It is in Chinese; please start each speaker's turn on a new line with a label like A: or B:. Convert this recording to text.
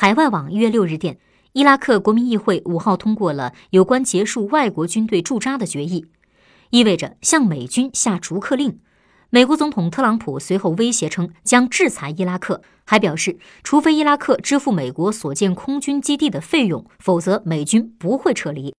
A: 海外网一月六日电伊拉克国民议会五号通过了有关结束外国军队驻扎的决议意味着向美军下逐客令。美国总统特朗普随后威胁称将制裁伊拉克还表示除非伊拉克支付美国所建空军基地的费用否则美军不会撤离。